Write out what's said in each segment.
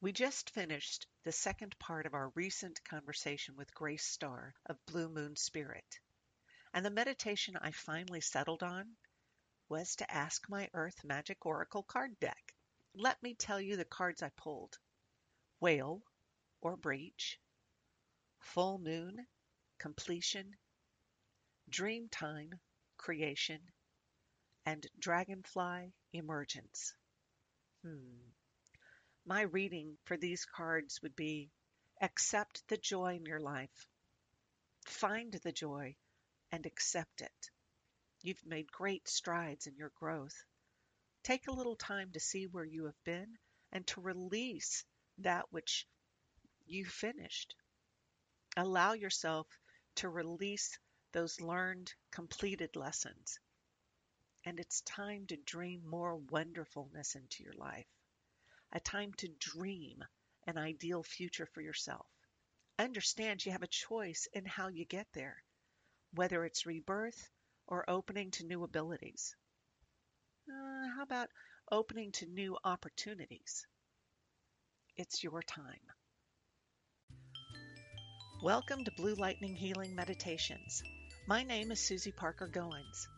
We just finished the second part of our recent conversation with Grace Starr of Blue Moon Spirit, and the meditation I finally settled on was to ask my Earth Magic Oracle card deck. Let me tell you the cards I pulled. Whale or Breach, Full Moon, Completion, Dreamtime, Creation, and Dragonfly, Emergence. Hmm. My reading for these cards would be accept the joy in your life. Find the joy and accept it. You've made great strides in your growth. Take a little time to see where you have been and to release that which you finished. Allow yourself to release those learned, completed lessons. And it's time to dream more wonderfulness into your life a time to dream an ideal future for yourself. Understand you have a choice in how you get there, whether it's rebirth or opening to new abilities. Uh, how about opening to new opportunities? It's your time. Welcome to Blue Lightning Healing Meditations. My name is Susy Parker Goins.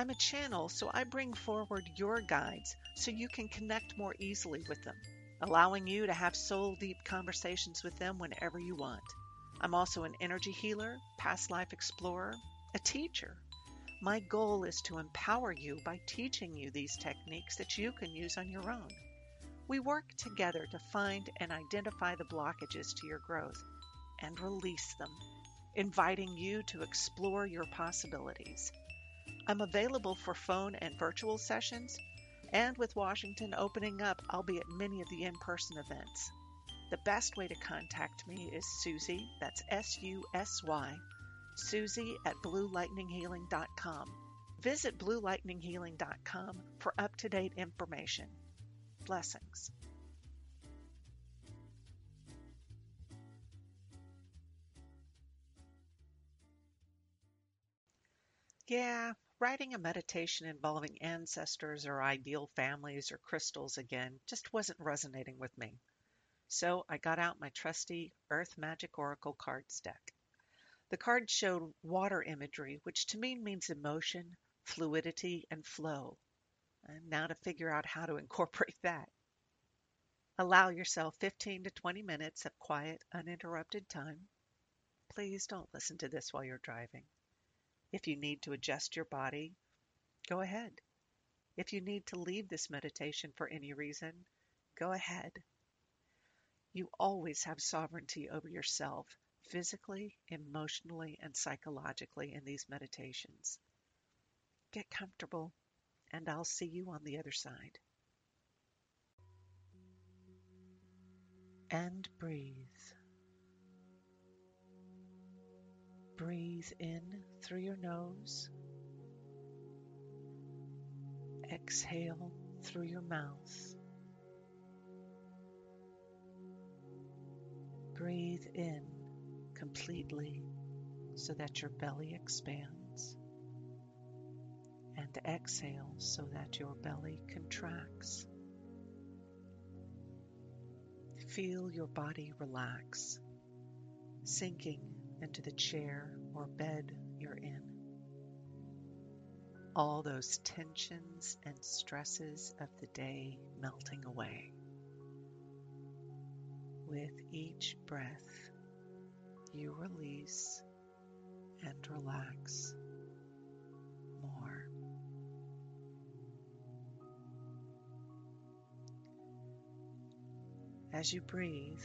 I'm a channel, so I bring forward your guides so you can connect more easily with them, allowing you to have soul deep conversations with them whenever you want. I'm also an energy healer, past life explorer, a teacher. My goal is to empower you by teaching you these techniques that you can use on your own. We work together to find and identify the blockages to your growth and release them, inviting you to explore your possibilities. I'm available for phone and virtual sessions and with Washington opening up, I'll be at many of the in person events. The best way to contact me is Susy, that's S U S Y, Susy at BlueLightningHealing.com. Visit BlueLightningHealing.com for up to date information. Blessings. Yeah, Writing a meditation involving ancestors or ideal families or crystals again just wasn't resonating with me. So I got out my trusty Earth Magic Oracle cards deck. The cards showed water imagery, which to me means emotion, fluidity, and flow. And now to figure out how to incorporate that. Allow yourself 15 to 20 minutes of quiet, uninterrupted time. Please don't listen to this while you're driving. If you need to adjust your body, go ahead. If you need to leave this meditation for any reason, go ahead. You always have sovereignty over yourself, physically, emotionally, and psychologically in these meditations. Get comfortable, and I'll see you on the other side. And breathe. Breathe in through your nose. Exhale through your mouth. Breathe in completely so that your belly expands. And exhale so that your belly contracts. Feel your body relax, sinking into the chair or bed you're in. All those tensions and stresses of the day melting away. With each breath, you release and relax more. As you breathe,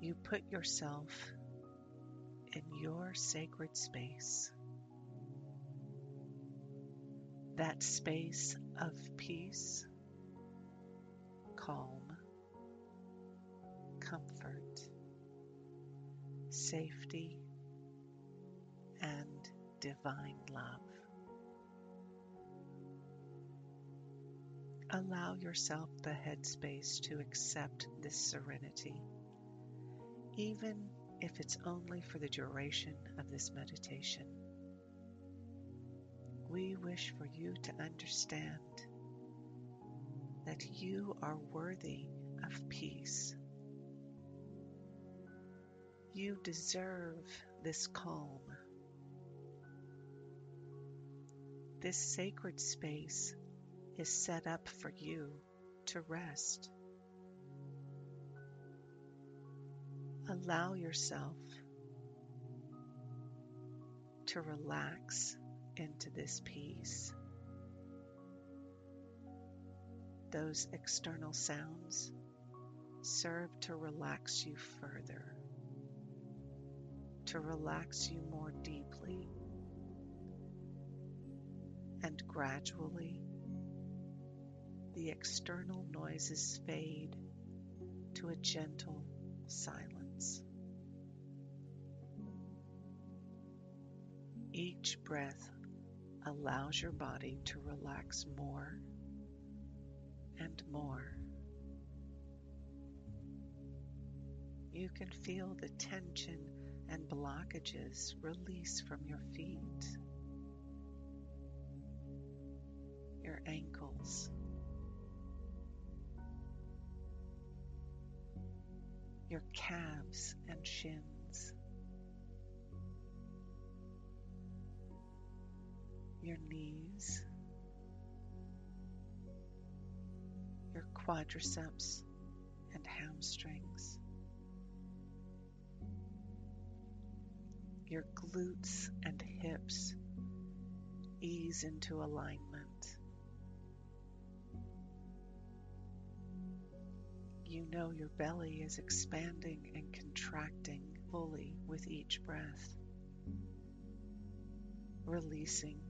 you put yourself in your sacred space. That space of peace, calm, comfort, safety, and divine love. Allow yourself the headspace to accept this serenity even if it's only for the duration of this meditation. We wish for you to understand that you are worthy of peace. You deserve this calm. This sacred space is set up for you to rest. Allow yourself to relax into this peace. Those external sounds serve to relax you further, to relax you more deeply, and gradually the external noises fade to a gentle silence. Each breath allows your body to relax more and more. You can feel the tension and blockages release from your feet, your ankles, your calves and shins, your knees, your quadriceps and hamstrings, your glutes and hips ease into alignment. You know your belly is expanding and contracting fully with each breath, releasing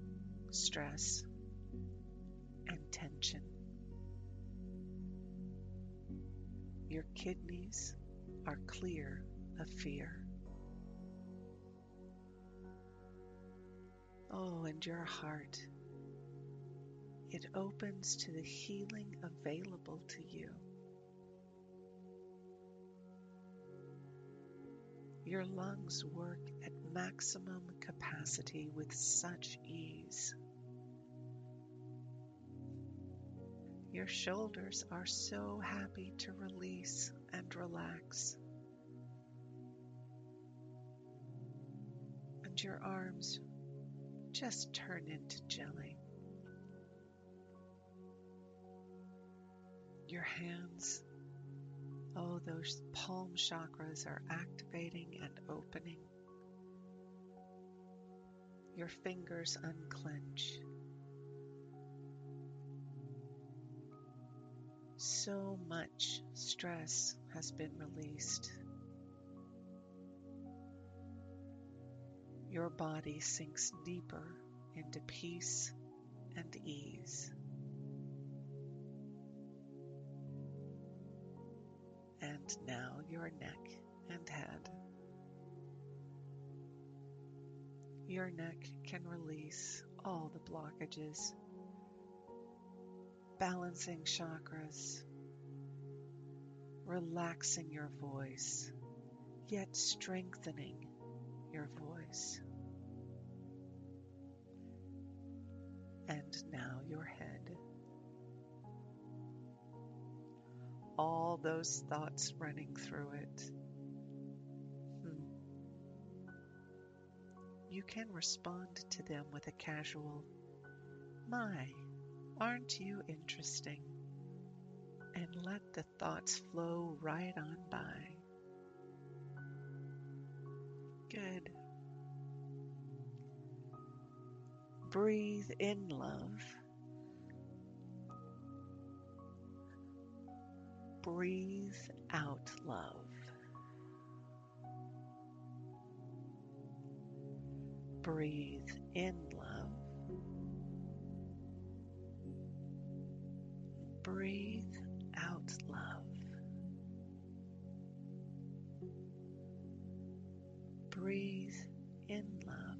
stress and tension. Your kidneys are clear of fear. Oh, and your heart, it opens to the healing available to you. Your lungs work at maximum capacity with such ease. Your shoulders are so happy to release and relax. And your arms just turn into jelly. Your hands Oh, those palm chakras are activating and opening. Your fingers unclench. So much stress has been released. Your body sinks deeper into peace and ease. and now your neck and head. Your neck can release all the blockages, balancing chakras, relaxing your voice, yet strengthening your voice. And now your head. all those thoughts running through it. You can respond to them with a casual, My, aren't you interesting? And let the thoughts flow right on by. Good. Breathe in love breathe out love. Breathe in love. Breathe out love. Breathe in love.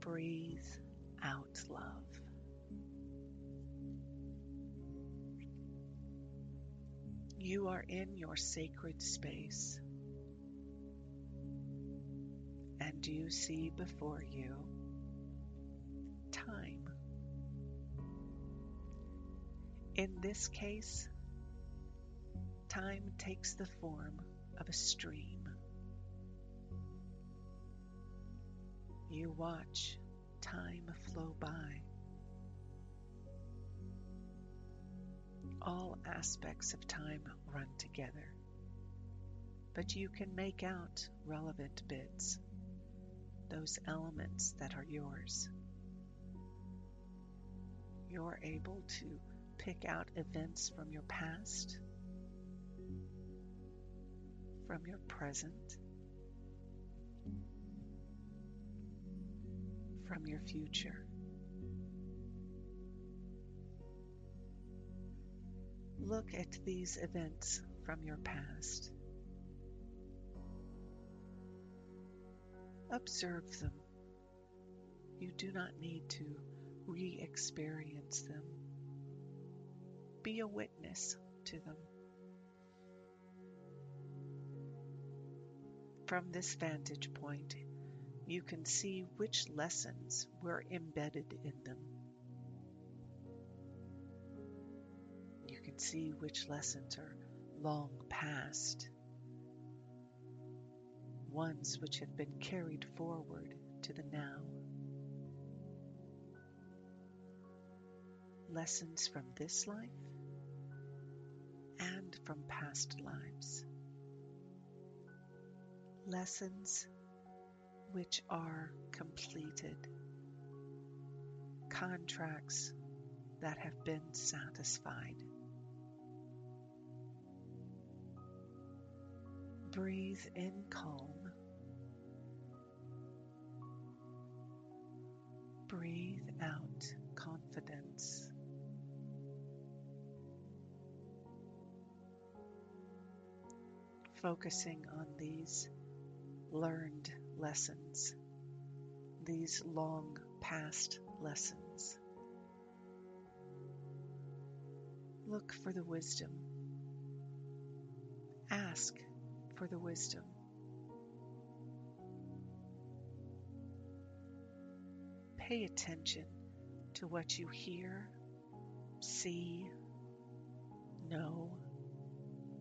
Breathe out love. You are in your sacred space, and you see before you time In this case, time takes the form of a stream. You watch time flow by. All aspects of time run together, but you can make out relevant bits, those elements that are yours. You're able to pick out events from your past, from your present, from your future. Look at these events from your past. Observe them. You do not need to re experience them. Be a witness to them. From this vantage point, you can see which lessons were embedded in them. You can see which lessons are long past, ones which have been carried forward to the now. Lessons from this life and from past lives. Lessons which are completed, contracts that have been satisfied. Breathe in calm. Breathe out confidence. Focusing on these learned lessons, these long past lessons. Look for the wisdom. Ask for the wisdom. Pay attention to what you hear, see, know,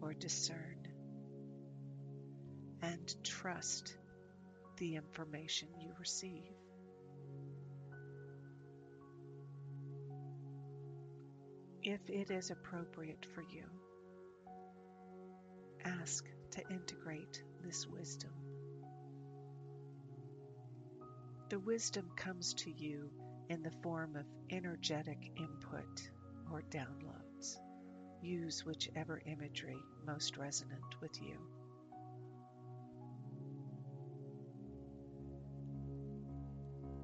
or discern, and trust the information you receive. If it is appropriate for you, ask to integrate this wisdom. The wisdom comes to you in the form of energetic input or downloads. Use whichever imagery most resonant with you.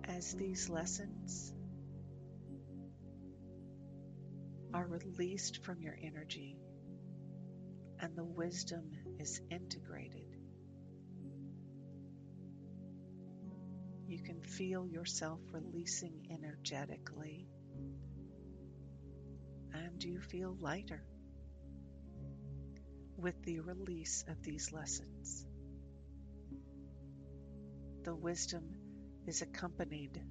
as these lessons are released from your energy and the wisdom is integrated, you can feel yourself releasing energetically and you feel lighter with the release of these lessons. The wisdom is accompanied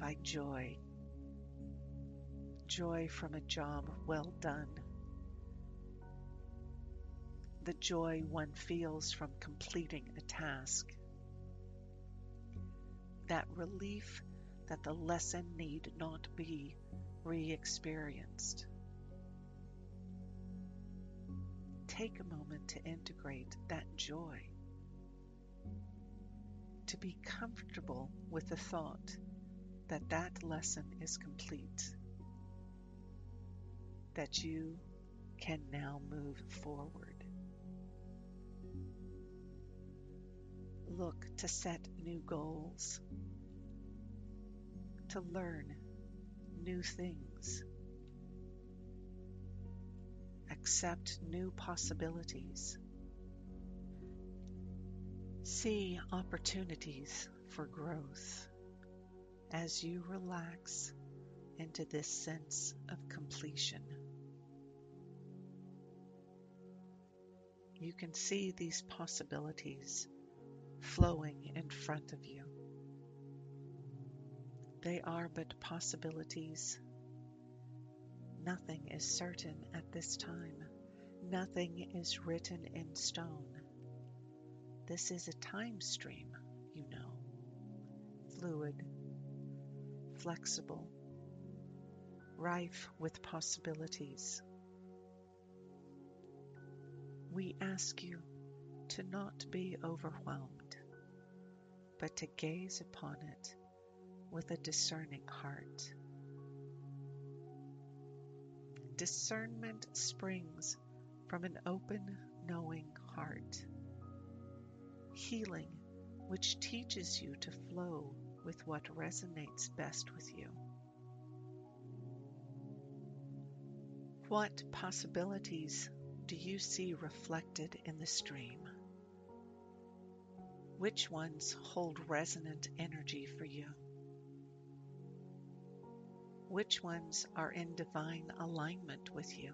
by joy. Joy from a job well done. The joy one feels from completing a task. That relief that the lesson need not be re experienced. Take a moment to integrate that joy to be comfortable with the thought that that lesson is complete, that you can now move forward. Look to set new goals, to learn new things, accept new possibilities See opportunities for growth as you relax into this sense of completion. You can see these possibilities flowing in front of you. They are but possibilities, Nothing is certain at this time. Nothing is written in stone. This is a time stream, you know, fluid, flexible, rife with possibilities. We ask you to not be overwhelmed, but to gaze upon it with a discerning heart. Discernment springs from an open, knowing heart. Healing, which teaches you to flow with what resonates best with you. What possibilities do you see reflected in the stream? Which ones hold resonant energy for you? Which ones are in divine alignment with you?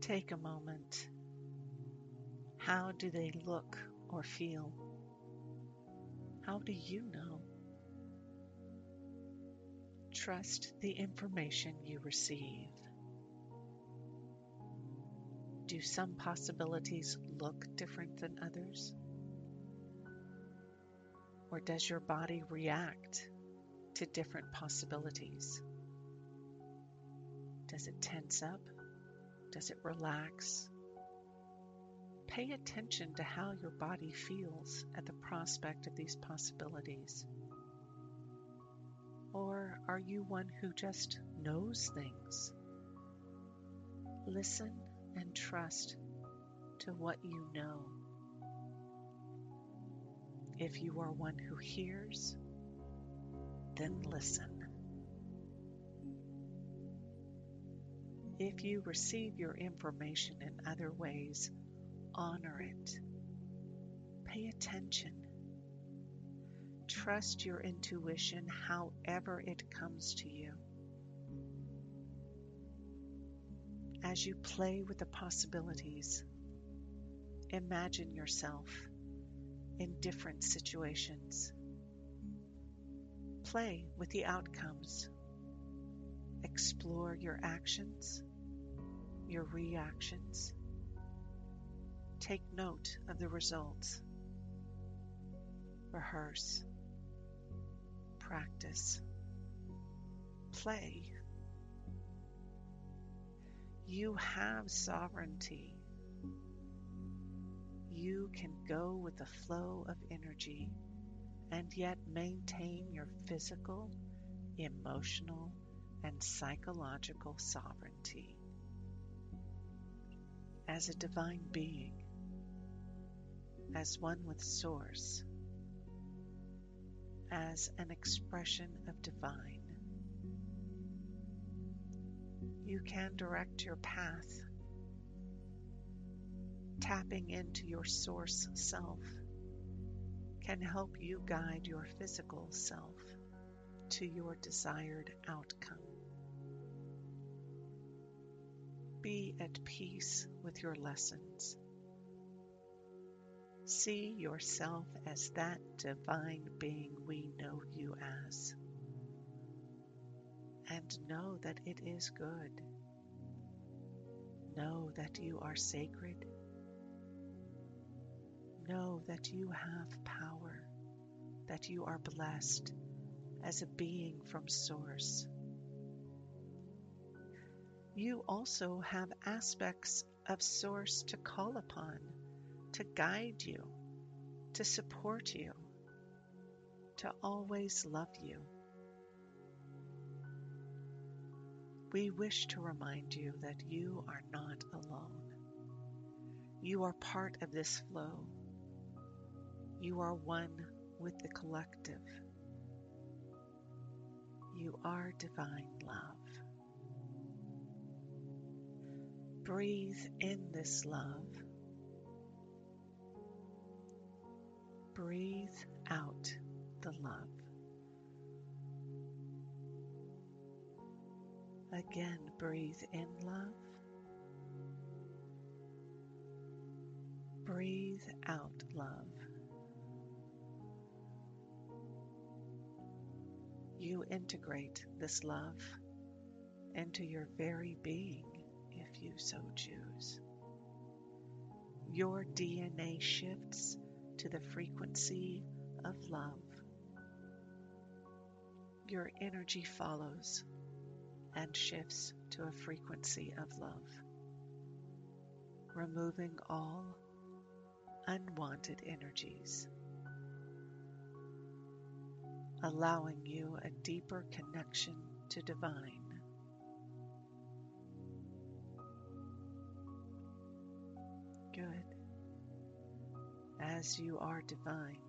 Take a moment. How do they look or feel? How do you know? Trust the information you receive. Do some possibilities look different than others? Or does your body react to different possibilities? Does it tense up? Does it relax? Pay attention to how your body feels at the prospect of these possibilities. Or are you one who just knows things? Listen and trust to what you know. If you are one who hears, then listen. If you receive your information in other ways, honor it. Pay attention. Trust your intuition however it comes to you. As you play with the possibilities, imagine yourself in different situations Play with the outcomes. Explore your actions, your reactions. Take note of the results. Rehearse. Practice. Play. You have sovereignty. You can go with the flow of energy and yet maintain your physical, emotional, and psychological sovereignty. As a divine being, as one with Source, as an expression of divine, you can direct your path, tapping into your Source self can help you guide your physical self to your desired outcome. Be at peace with your lessons. See yourself as that divine being we know you as. And know that it is good. Know that you are sacred Know that you have power, that you are blessed as a being from Source. You also have aspects of Source to call upon, to guide you, to support you, to always love you. We wish to remind you that you are not alone. You are part of this flow you are one with the collective. You are divine love. Breathe in this love. Breathe out the love. Again, breathe in love. Breathe out love. you integrate this love into your very being if you so choose. Your DNA shifts to the frequency of love. Your energy follows and shifts to a frequency of love, removing all unwanted energies, allowing you a deeper connection to divine. Good. As you are divine,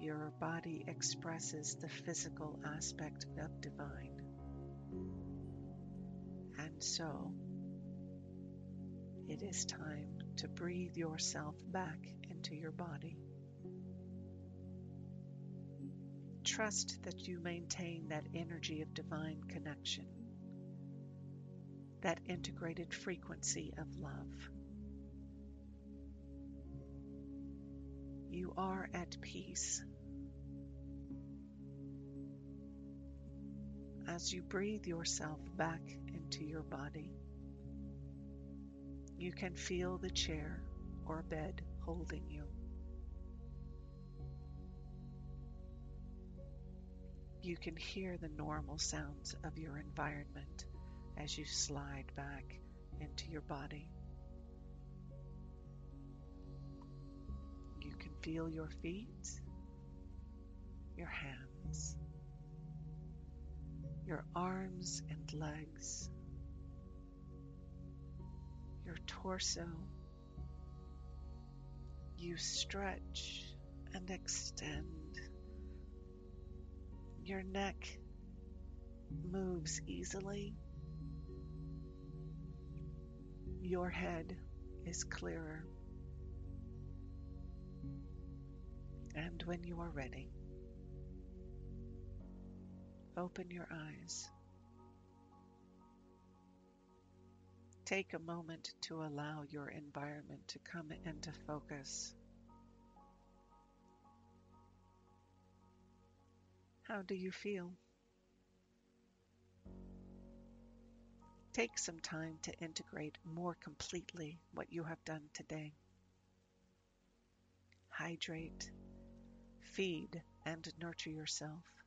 your body expresses the physical aspect of divine. So, it is time to breathe yourself back into your body. Trust that you maintain that energy of divine connection, that integrated frequency of love. You are at peace. As you breathe yourself back into your body, you can feel the chair or bed holding you. You can hear the normal sounds of your environment as you slide back into your body. You can feel your feet, your hands, your arms and legs, your torso. You stretch and extend. Your neck moves easily. Your head is clearer. And when you are ready, open your eyes. Take a moment to allow your environment to come into focus. How do you feel? Take some time to integrate more completely what you have done today. Hydrate, feed, and nurture yourself.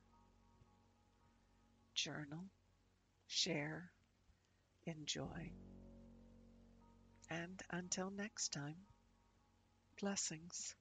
Journal, share, enjoy. And until next time, blessings.